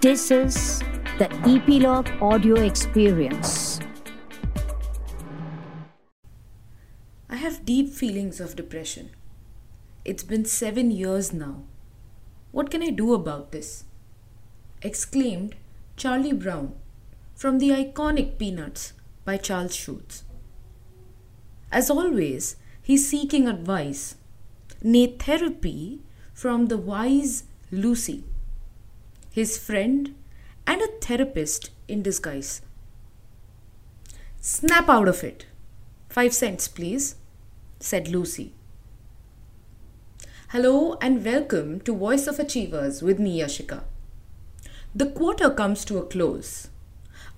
This is the Epilogue Audio Experience. I have deep feelings of depression. It's been seven years now. What can I do about this? exclaimed Charlie Brown from the iconic Peanuts by Charles Schulz. As always, he's seeking advice, nay, therapy from the wise Lucy, his friend and a therapist in disguise. Snap out of it. Five cents, please, said Lucy. Hello and welcome to Voice of Achievers with me, Yashika. The quarter comes to a close.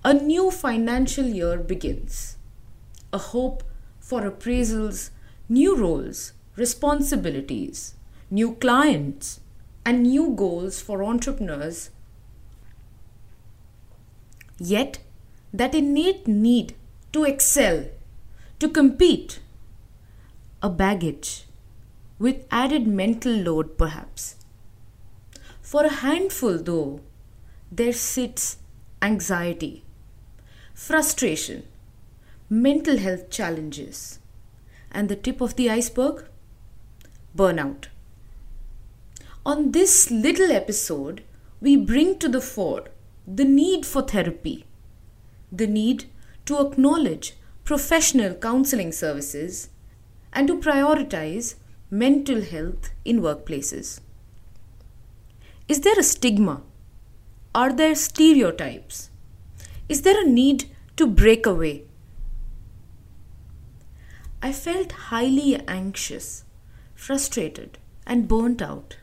A new financial year begins. A hope for appraisals, new roles, responsibilities, new clients, and new goals for entrepreneurs. Yet, that innate need to excel, to compete, a baggage with added mental load perhaps. For a handful, though, there sits anxiety, frustration, mental health challenges, and the tip of the iceberg? Burnout. On this little episode, we bring to the fore the need for therapy, the need to acknowledge professional counseling services, and to prioritize mental health in workplaces. Is there a stigma? Are there stereotypes? Is there a need to break away? I felt highly anxious, frustrated, and burnt out.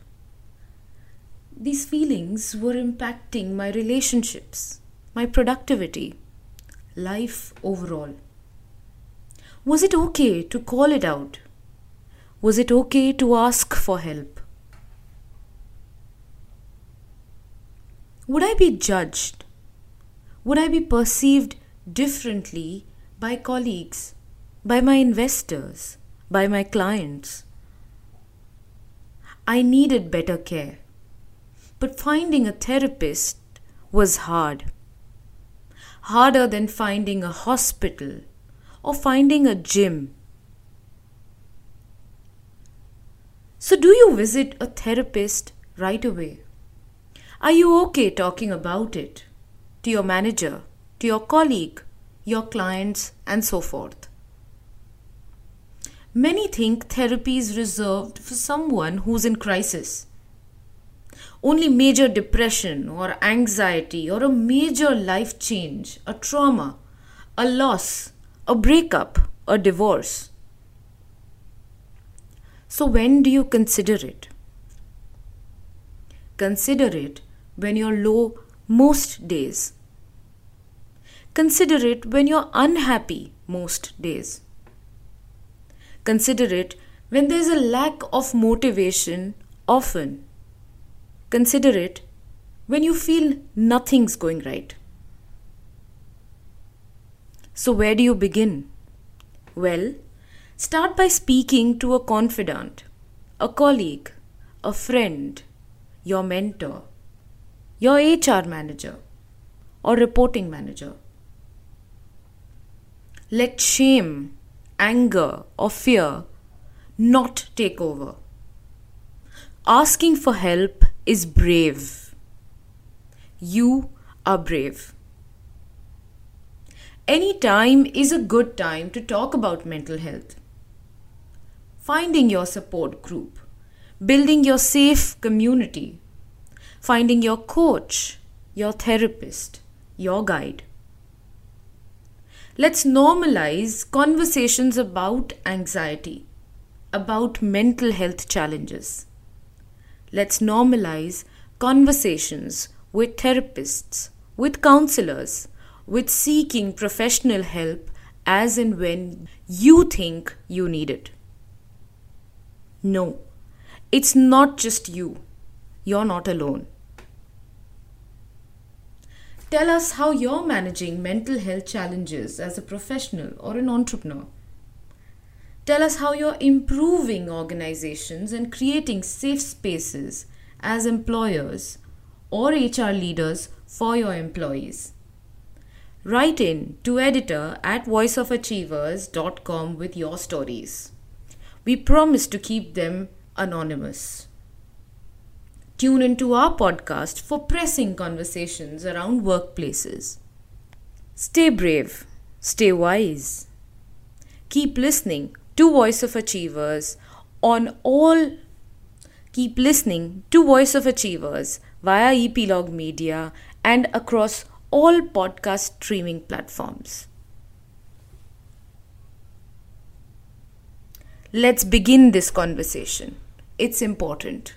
These feelings were impacting my relationships, my productivity, life overall. Was it okay to call it out? Was it okay to ask for help? Would I be judged? Would I be perceived differently by colleagues, by my investors, by my clients? I needed better care, but finding a therapist was hard. Harder than finding a hospital or finding a gym. So, do you visit a therapist right away? Are you okay talking about it to your manager, to your colleague, your clients, and so forth? Many think therapy is reserved for someone who's in crisis. Only major depression or anxiety or a major life change, a trauma, a loss, a breakup, a divorce. So, when do you consider it? Consider it when you're low most days. Consider it when you're unhappy most days. Consider it when there's a lack of motivation often. Consider it when you feel nothing's going right. So, where do you begin? Well, start by speaking to a confidant, a colleague, a friend, your mentor, your HR manager, or reporting manager. Let shame, anger, or fear not take over. Asking for help is brave. You are brave. Any time is a good time to talk about mental health. Finding your support group, building your safe community, finding your coach, your therapist, your guide. Let's normalize conversations about anxiety, about mental health challenges. Let's normalize conversations with therapists, with counselors, with seeking professional help as and when you think you need it. No, it's not just you. You're not alone. Tell us how you're managing mental health challenges as a professional or an entrepreneur. Tell us how you're improving organizations and creating safe spaces as employers or HR leaders for your employees. Write in to editor at voiceofachievers.com with your stories. We promise to keep them anonymous. Tune into our podcast for pressing conversations around workplaces. Stay brave, stay wise. Keep listening to Voice of Achievers on all keep listening to Voice of Achievers via Epilogue Media and across all podcast streaming platforms. Let's begin this conversation. It's important.